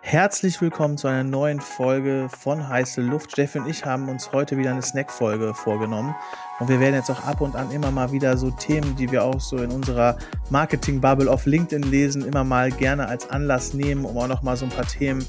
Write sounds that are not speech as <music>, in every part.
Herzlich willkommen zu einer neuen Folge von Heiße Luft. Steffi und ich haben uns heute wieder eine Snack-Folge vorgenommen. Und wir werden jetzt auch ab und an immer mal wieder so Themen, die wir auch so in unserer Marketing-Bubble auf LinkedIn lesen, immer mal gerne als Anlass nehmen, um auch noch mal so ein paar Themen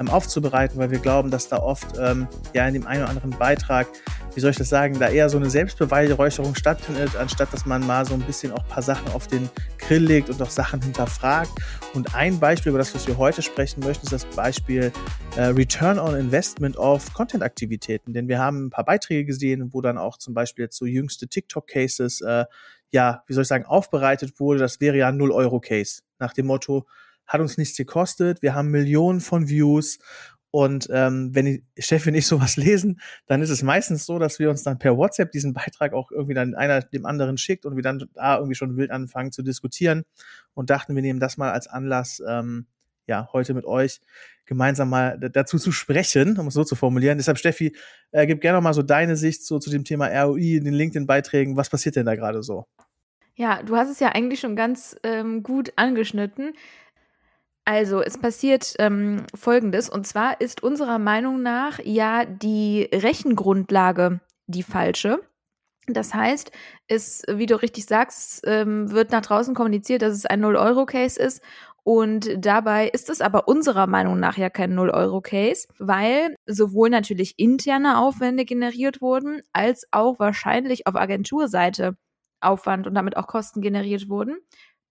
ähm, aufzubereiten, weil wir glauben, dass da oft ähm, ja in dem einen oder anderen Beitrag, wie soll ich das sagen, da eher so eine Selbstbeweihräucherung stattfindet, anstatt dass man mal so ein bisschen auch ein paar Sachen auf den Grill legt und auch Sachen hinterfragt. Und ein Beispiel, über das was wir heute sprechen möchten, ist das Beispiel äh, Return on Investment auf Content-Aktivitäten. Denn wir haben ein paar Beiträge gesehen, wo dann auch zum Beispiel jetzt so jüngste TikTok-Cases, äh, ja, wie soll ich sagen, aufbereitet wurde. Das wäre ja ein 0-Euro-Case. Nach dem Motto, hat uns nichts gekostet, wir haben Millionen von Views und ähm, wenn die Steffi und ich sowas <laughs> lesen, dann ist es meistens so, dass wir uns dann per WhatsApp diesen Beitrag auch irgendwie dann einer dem anderen schickt und wir dann da irgendwie schon wild anfangen zu diskutieren und dachten, wir nehmen das mal als Anlass, ähm, ja, heute mit euch gemeinsam mal dazu zu sprechen, um es so zu formulieren. Deshalb, Steffi, äh, gib gerne mal so deine Sicht so zu dem Thema ROI in den LinkedIn-Beiträgen. Was passiert denn da gerade so? Ja, du hast es ja eigentlich schon ganz ähm, gut angeschnitten. Also, es passiert ähm, Folgendes, und zwar ist unserer Meinung nach ja die Rechengrundlage die falsche. Das heißt, es, wie du richtig sagst, ähm, wird nach draußen kommuniziert, dass es ein 0-Euro-Case ist. Und dabei ist es aber unserer Meinung nach ja kein 0-Euro-Case, weil sowohl natürlich interne Aufwände generiert wurden, als auch wahrscheinlich auf Agenturseite Aufwand und damit auch Kosten generiert wurden.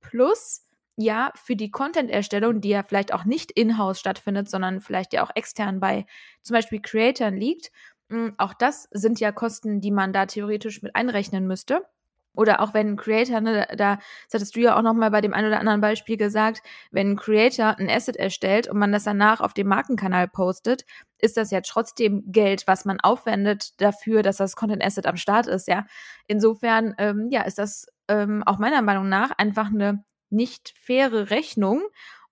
Plus ja, für die Content-Erstellung, die ja vielleicht auch nicht in-house stattfindet, sondern vielleicht ja auch extern bei zum Beispiel Creatoren liegt, hm, auch das sind ja Kosten, die man da theoretisch mit einrechnen müsste. Oder auch wenn ein Creator, ne, da, das hattest du ja auch nochmal bei dem einen oder anderen Beispiel gesagt, wenn ein Creator ein Asset erstellt und man das danach auf dem Markenkanal postet, ist das ja trotzdem Geld, was man aufwendet dafür, dass das Content Asset am Start ist, ja. Insofern, ähm, ja, ist das ähm, auch meiner Meinung nach einfach eine nicht faire Rechnung.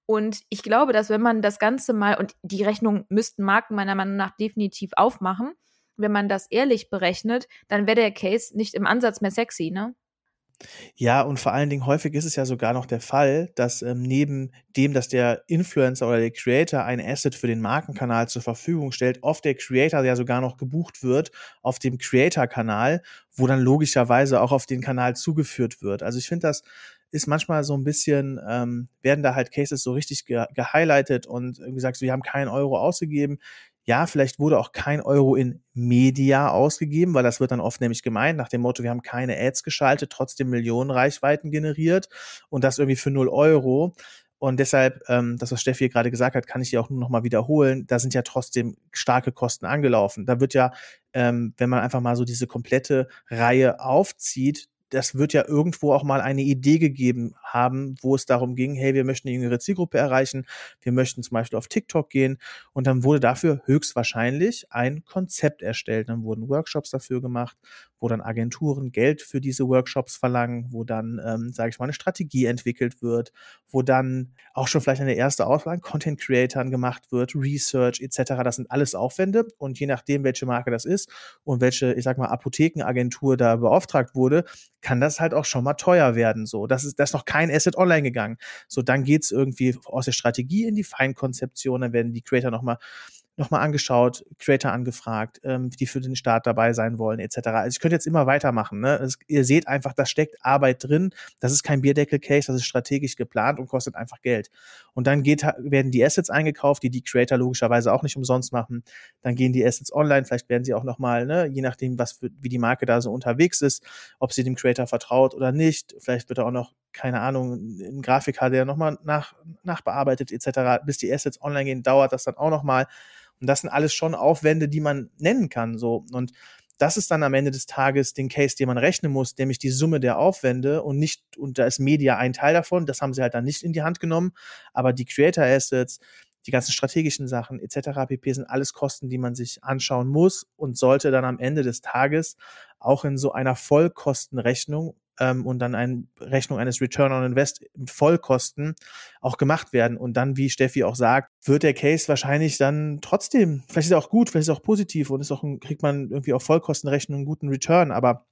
Und ich glaube, dass wenn man das Ganze mal, und die Rechnung müssten Marken meiner Meinung nach definitiv aufmachen, wenn man das ehrlich berechnet, dann wäre der Case nicht im Ansatz mehr sexy, ne? Ja, und vor allen Dingen häufig ist es ja sogar noch der Fall, dass ähm, neben dem, dass der Influencer oder der Creator ein Asset für den Markenkanal zur Verfügung stellt, oft der Creator ja sogar noch gebucht wird auf dem Creator-Kanal, wo dann logischerweise auch auf den Kanal zugeführt wird. Also ich finde das ist manchmal so ein bisschen, ähm, werden da halt Cases so richtig ge gehighlightet und irgendwie sagst du, wir haben keinen Euro ausgegeben. Ja, vielleicht wurde auch kein Euro in Media ausgegeben, weil das wird dann oft nämlich gemeint, nach dem Motto, wir haben keine Ads geschaltet, trotzdem Millionen Reichweiten generiert und das irgendwie für null Euro. Und deshalb, ähm, das, was Steffi gerade gesagt hat, kann ich hier auch nur noch mal wiederholen. Da sind ja trotzdem starke Kosten angelaufen. Da wird ja, ähm, wenn man einfach mal so diese komplette Reihe aufzieht, das wird ja irgendwo auch mal eine Idee gegeben haben, wo es darum ging, hey, wir möchten eine jüngere Zielgruppe erreichen, wir möchten zum Beispiel auf TikTok gehen und dann wurde dafür höchstwahrscheinlich ein Konzept erstellt. Dann wurden Workshops dafür gemacht, wo dann Agenturen Geld für diese Workshops verlangen, wo dann, ähm, sage ich mal, eine Strategie entwickelt wird, wo dann auch schon vielleicht eine erste Auswahl an Content Creatoren gemacht wird, Research etc. Das sind alles Aufwände und je nachdem, welche Marke das ist und welche, ich sag mal, Apothekenagentur da beauftragt wurde, kann das halt auch schon mal teuer werden. So, das ist, das ist noch kein Asset online gegangen. So, dann geht's irgendwie aus der Strategie in die Feinkonzeption, dann werden die Creator nochmal nochmal angeschaut, Creator angefragt, ähm, die für den Start dabei sein wollen, etc. Also ich könnte jetzt immer weitermachen. Ne? Es, ihr seht einfach, da steckt Arbeit drin. Das ist kein Bierdeckel-Case, das ist strategisch geplant und kostet einfach Geld. Und dann geht, werden die Assets eingekauft, die die Creator logischerweise auch nicht umsonst machen. Dann gehen die Assets online, vielleicht werden sie auch nochmal, ne, je nachdem, was für, wie die Marke da so unterwegs ist, ob sie dem Creator vertraut oder nicht. Vielleicht wird er auch noch keine Ahnung, ein der nochmal nach, nachbearbeitet etc., bis die Assets online gehen, dauert das dann auch nochmal. Und das sind alles schon Aufwände, die man nennen kann. So. Und das ist dann am Ende des Tages den Case, den man rechnen muss, nämlich die Summe der Aufwände und nicht, und da ist Media ein Teil davon, das haben sie halt dann nicht in die Hand genommen, aber die Creator Assets, die ganzen strategischen Sachen etc. pp. sind alles Kosten, die man sich anschauen muss und sollte dann am Ende des Tages auch in so einer Vollkostenrechnung ähm, und dann eine Rechnung eines Return on Invest mit Vollkosten auch gemacht werden. Und dann, wie Steffi auch sagt, wird der Case wahrscheinlich dann trotzdem, vielleicht ist er auch gut, vielleicht ist er auch positiv und ist auch ein, kriegt man irgendwie auf Vollkostenrechnung einen guten Return, aber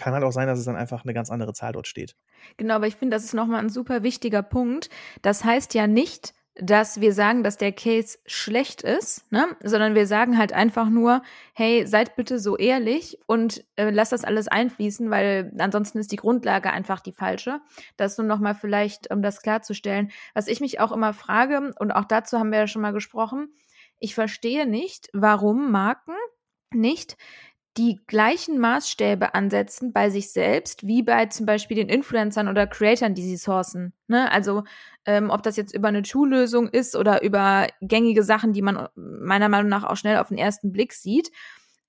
kann halt auch sein, dass es dann einfach eine ganz andere Zahl dort steht. Genau, aber ich finde, das ist nochmal ein super wichtiger Punkt. Das heißt ja nicht, dass wir sagen, dass der Case schlecht ist, ne? sondern wir sagen halt einfach nur, hey, seid bitte so ehrlich und äh, lasst das alles einfließen, weil ansonsten ist die Grundlage einfach die falsche. Das nur nochmal vielleicht, um das klarzustellen. Was ich mich auch immer frage, und auch dazu haben wir ja schon mal gesprochen, ich verstehe nicht, warum Marken nicht die gleichen Maßstäbe ansetzen bei sich selbst, wie bei zum Beispiel den Influencern oder Creatern, die sie sourcen. Ne? Also ähm, ob das jetzt über eine Tool-Lösung ist oder über gängige Sachen, die man meiner Meinung nach auch schnell auf den ersten Blick sieht.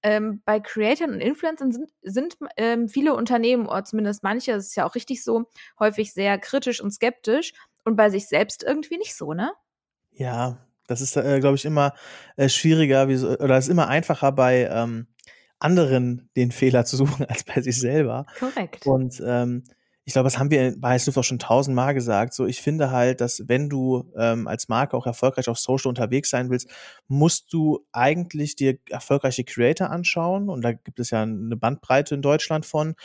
Ähm, bei Creatern und Influencern sind, sind ähm, viele Unternehmen, oder zumindest manche, das ist ja auch richtig so, häufig sehr kritisch und skeptisch und bei sich selbst irgendwie nicht so, ne? Ja, das ist, äh, glaube ich, immer äh, schwieriger, wie, oder es ist immer einfacher bei ähm, anderen den Fehler zu suchen <laughs> als bei sich selber. Korrekt. Und ähm, ich glaube, das haben wir bei Heißluft auch schon tausendmal gesagt. So, ich finde halt, dass wenn du ähm, als Marke auch erfolgreich auf Social unterwegs sein willst, musst du eigentlich dir erfolgreiche Creator anschauen. Und da gibt es ja eine Bandbreite in Deutschland von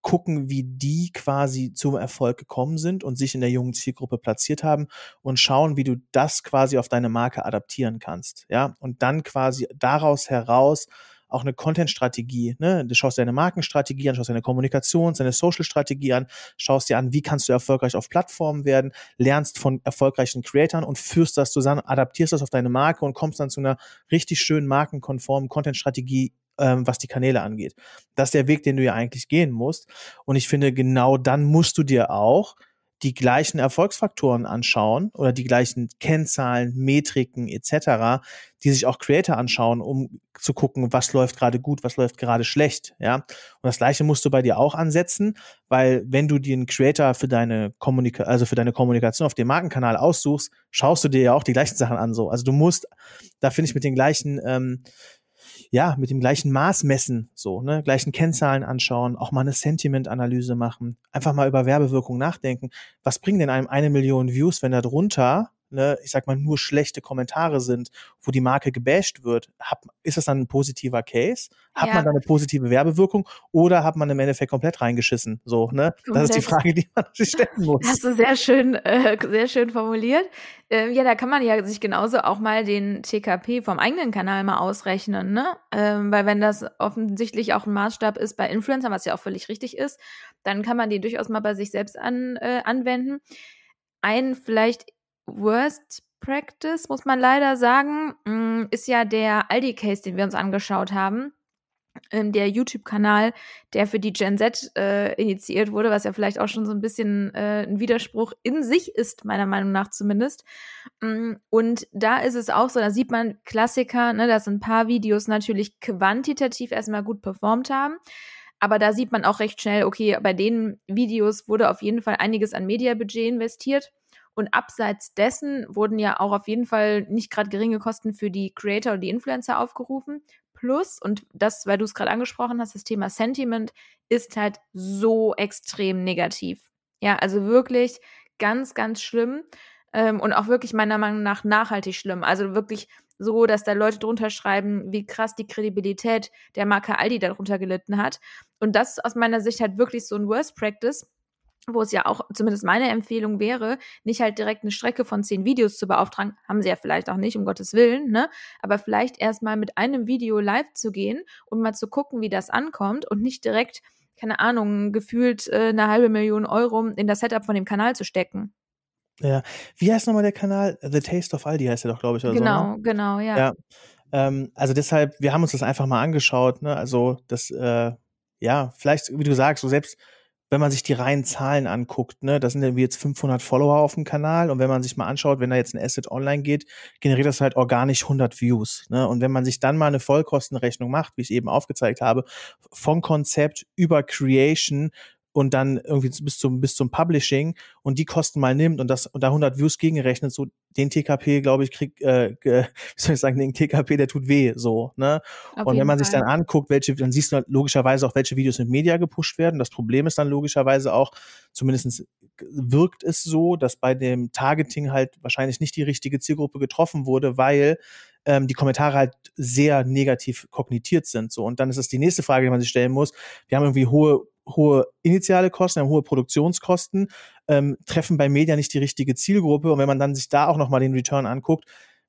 gucken, wie die quasi zum Erfolg gekommen sind und sich in der jungen Zielgruppe platziert haben und schauen, wie du das quasi auf deine Marke adaptieren kannst. Ja, und dann quasi daraus heraus auch eine Content-Strategie. Ne? Du schaust dir eine Markenstrategie an, schaust dir eine Kommunikations-, eine Social-Strategie an, schaust dir an, wie kannst du erfolgreich auf Plattformen werden, lernst von erfolgreichen Creatoren und führst das zusammen, adaptierst das auf deine Marke und kommst dann zu einer richtig schönen markenkonformen Content-Strategie ähm, was die Kanäle angeht. Das ist der Weg, den du ja eigentlich gehen musst. Und ich finde, genau dann musst du dir auch die gleichen Erfolgsfaktoren anschauen oder die gleichen Kennzahlen, Metriken etc., die sich auch Creator anschauen, um zu gucken, was läuft gerade gut, was läuft gerade schlecht, ja. Und das gleiche musst du bei dir auch ansetzen, weil wenn du den Creator für deine Kommunika also für deine Kommunikation auf dem Markenkanal aussuchst, schaust du dir ja auch die gleichen Sachen an so. Also du musst, da finde ich mit den gleichen ähm, ja, mit dem gleichen Maß messen, so, ne, gleichen Kennzahlen anschauen, auch mal eine Sentiment-Analyse machen, einfach mal über Werbewirkung nachdenken. Was bringen denn einem eine Million Views, wenn da drunter ne, ich sag mal, nur schlechte Kommentare sind, wo die Marke gebasht wird, hat, ist das dann ein positiver Case? Hat ja. man da eine positive Werbewirkung oder hat man im Endeffekt komplett reingeschissen? So, ne? Das ist die Frage, die man sich stellen <laughs> muss. Hast du sehr schön, äh, sehr schön formuliert. Ähm, ja, da kann man ja sich genauso auch mal den TKP vom eigenen Kanal mal ausrechnen, ne? Ähm, weil wenn das offensichtlich auch ein Maßstab ist bei Influencern, was ja auch völlig richtig ist, dann kann man die durchaus mal bei sich selbst an, äh, anwenden. Ein vielleicht Worst Practice, muss man leider sagen, mm, ist ja der Aldi-Case, den wir uns angeschaut haben. Ähm, der YouTube-Kanal, der für die Gen Z äh, initiiert wurde, was ja vielleicht auch schon so ein bisschen äh, ein Widerspruch in sich ist, meiner Meinung nach zumindest. Mm, und da ist es auch so, da sieht man Klassiker, ne, dass ein paar Videos natürlich quantitativ erstmal gut performt haben. Aber da sieht man auch recht schnell, okay, bei den Videos wurde auf jeden Fall einiges an Mediabudget investiert. Und abseits dessen wurden ja auch auf jeden Fall nicht gerade geringe Kosten für die Creator und die Influencer aufgerufen. Plus, und das, weil du es gerade angesprochen hast, das Thema Sentiment ist halt so extrem negativ. Ja, also wirklich ganz, ganz schlimm. Ähm, und auch wirklich meiner Meinung nach nachhaltig schlimm. Also wirklich so, dass da Leute drunter schreiben, wie krass die Kredibilität der Marke Aldi darunter gelitten hat. Und das ist aus meiner Sicht halt wirklich so ein Worst Practice, wo es ja auch zumindest meine Empfehlung wäre, nicht halt direkt eine Strecke von zehn Videos zu beauftragen, haben sie ja vielleicht auch nicht, um Gottes Willen, ne? Aber vielleicht erstmal mit einem Video live zu gehen und mal zu gucken, wie das ankommt und nicht direkt, keine Ahnung, gefühlt äh, eine halbe Million Euro in das Setup von dem Kanal zu stecken. Ja, wie heißt nochmal der Kanal? The Taste of Aldi heißt er doch, glaube ich, oder genau, so. Ne? Genau, genau, ja. ja. Ähm, also deshalb, wir haben uns das einfach mal angeschaut, ne? Also das, äh, ja, vielleicht, wie du sagst, so selbst wenn man sich die reinen Zahlen anguckt, ne, das sind irgendwie jetzt 500 Follower auf dem Kanal und wenn man sich mal anschaut, wenn da jetzt ein Asset online geht, generiert das halt organisch 100 Views, ne, und wenn man sich dann mal eine Vollkostenrechnung macht, wie ich eben aufgezeigt habe, vom Konzept über Creation und dann irgendwie bis zum, bis zum Publishing und die Kosten mal nimmt und das und da 100 Views gegenrechnet, so den TKP, glaube ich, kriegt, äh, <laughs> wie soll ich sagen, den TKP, der tut weh, so, ne? Auf und wenn man Fall. sich dann anguckt, welche, dann siehst du logischerweise auch, welche Videos mit Media gepusht werden. Das Problem ist dann logischerweise auch, zumindestens wirkt es so, dass bei dem Targeting halt wahrscheinlich nicht die richtige Zielgruppe getroffen wurde, weil ähm, die Kommentare halt sehr negativ kognitiert sind. So. Und dann ist es die nächste Frage, die man sich stellen muss. Wir haben irgendwie hohe hohe initiale Kosten, haben hohe Produktionskosten. ähm, treffen bei Media nicht die richtige Zielgruppe. Und wenn man dann sich da auch nochmal den Return anguckt,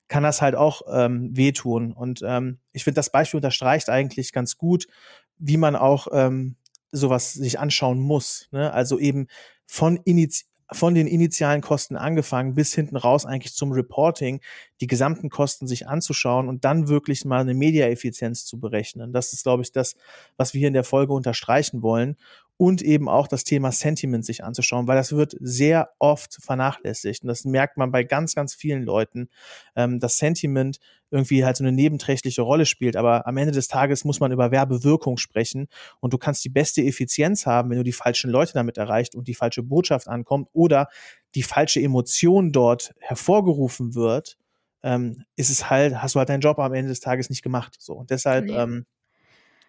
kann das halt auch ähm, wehtun. Und ähm, ich finde, das Beispiel unterstreicht eigentlich ganz gut, wie man auch ähm, sowas sich anschauen muss. Ne? Also eben von Iniz von den initialen Kosten angefangen bis hinten raus eigentlich zum Reporting, die gesamten Kosten sich anzuschauen und dann wirklich mal eine Mediaeffizienz zu berechnen. Das ist, glaube ich, das, was wir hier in der Folge unterstreichen wollen und eben auch das Thema Sentiment sich anzuschauen, weil das wird sehr oft vernachlässigt. Und das merkt man bei ganz, ganz vielen Leuten, ähm, dass Sentiment irgendwie halt so eine nebenträchtliche Rolle spielt. Aber am Ende des Tages muss man über Werbewirkung sprechen. Und du kannst die beste Effizienz haben, wenn du die falschen Leute damit erreicht und die falsche Botschaft ankommt oder die falsche Emotion dort hervorgerufen wird, ähm, ist es halt, hast du halt deinen Job am Ende des Tages nicht gemacht. So. Und deshalb, nee. ähm,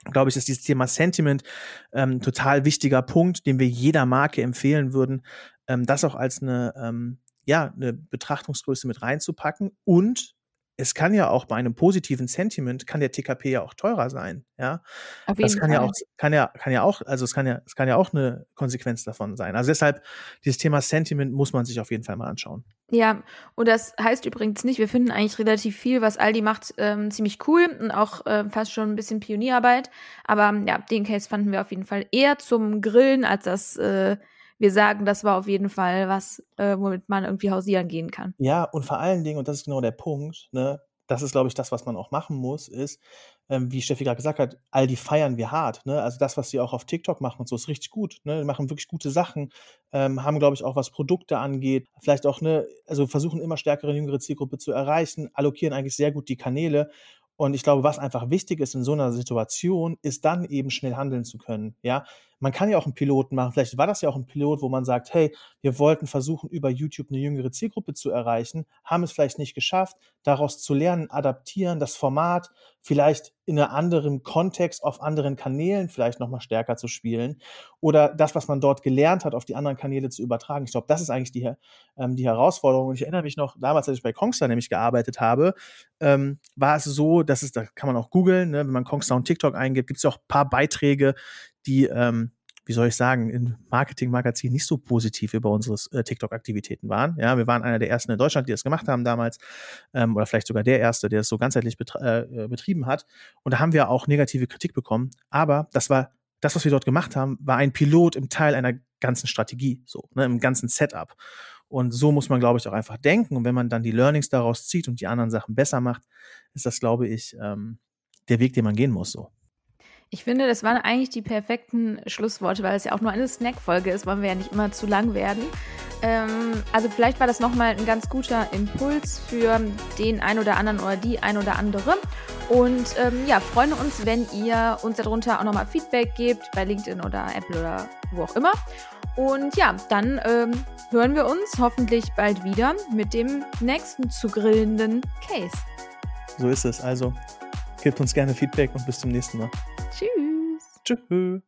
glaube ich, ist dieses Thema Sentiment ähm, total wichtiger Punkt, den wir jeder Marke empfehlen würden, ähm, das auch als eine, ähm, ja, eine Betrachtungsgröße mit reinzupacken. Und es kann ja auch bei einem positiven Sentiment kann der TKP ja auch teurer sein, ja. Auf jeden das kann Fall. ja auch, kann ja, kann ja auch, also es kann ja, es kann ja auch eine Konsequenz davon sein. Also deshalb, dieses Thema Sentiment muss man sich auf jeden Fall mal anschauen. Ja, und das heißt übrigens nicht, wir finden eigentlich relativ viel, was Aldi macht, ähm, ziemlich cool und auch äh, fast schon ein bisschen Pionierarbeit. Aber ja, den Case fanden wir auf jeden Fall eher zum Grillen, als dass äh, wir sagen, das war auf jeden Fall was, äh, womit man irgendwie hausieren gehen kann. Ja, und vor allen Dingen, und das ist genau der Punkt, ne, das ist, glaube ich, das, was man auch machen muss, ist, ähm, wie Steffi gerade gesagt hat, all die feiern wir hart. Ne? Also das, was sie auch auf TikTok machen und so, ist richtig gut. Ne? Die machen wirklich gute Sachen, ähm, haben, glaube ich, auch was Produkte angeht, vielleicht auch, ne, also versuchen immer stärkere jüngere Zielgruppe zu erreichen, allokieren eigentlich sehr gut die Kanäle und ich glaube, was einfach wichtig ist in so einer Situation, ist dann eben schnell handeln zu können. Ja, man kann ja auch einen Piloten machen. Vielleicht war das ja auch ein Pilot, wo man sagt, hey, wir wollten versuchen, über YouTube eine jüngere Zielgruppe zu erreichen, haben es vielleicht nicht geschafft, daraus zu lernen, adaptieren, das Format vielleicht in einem anderen Kontext, auf anderen Kanälen vielleicht nochmal stärker zu spielen oder das, was man dort gelernt hat, auf die anderen Kanäle zu übertragen. Ich glaube, das ist eigentlich die, ähm, die Herausforderung. Und ich erinnere mich noch, damals, als ich bei Kongstar nämlich gearbeitet habe, ähm, war es so, dass es, da kann man auch googeln, ne, wenn man Kongstar und TikTok eingibt, gibt es ja auch ein paar Beiträge, die ähm, wie soll ich sagen, in Marketingmagazinen nicht so positiv über unsere äh, TikTok-Aktivitäten waren. Ja, wir waren einer der ersten in Deutschland, die das gemacht haben damals, ähm, oder vielleicht sogar der erste, der es so ganzheitlich betrie äh, betrieben hat. Und da haben wir auch negative Kritik bekommen. Aber das war das, was wir dort gemacht haben, war ein Pilot im Teil einer ganzen Strategie, so, ne, im ganzen Setup. Und so muss man, glaube ich, auch einfach denken. Und wenn man dann die Learnings daraus zieht und die anderen Sachen besser macht, ist das, glaube ich, ähm, der Weg, den man gehen muss, so. Ich finde, das waren eigentlich die perfekten Schlussworte, weil es ja auch nur eine Snack-Folge ist, wollen wir ja nicht immer zu lang werden. Ähm, also vielleicht war das nochmal ein ganz guter Impuls für den ein oder anderen oder die ein oder andere. Und ähm, ja, freuen uns, wenn ihr uns darunter auch nochmal Feedback gebt, bei LinkedIn oder Apple oder wo auch immer. Und ja, dann ähm, hören wir uns hoffentlich bald wieder mit dem nächsten zu grillenden Case. So ist es. Also Gebt uns gerne Feedback und bis zum nächsten Mal. Tschüss. Tschüss.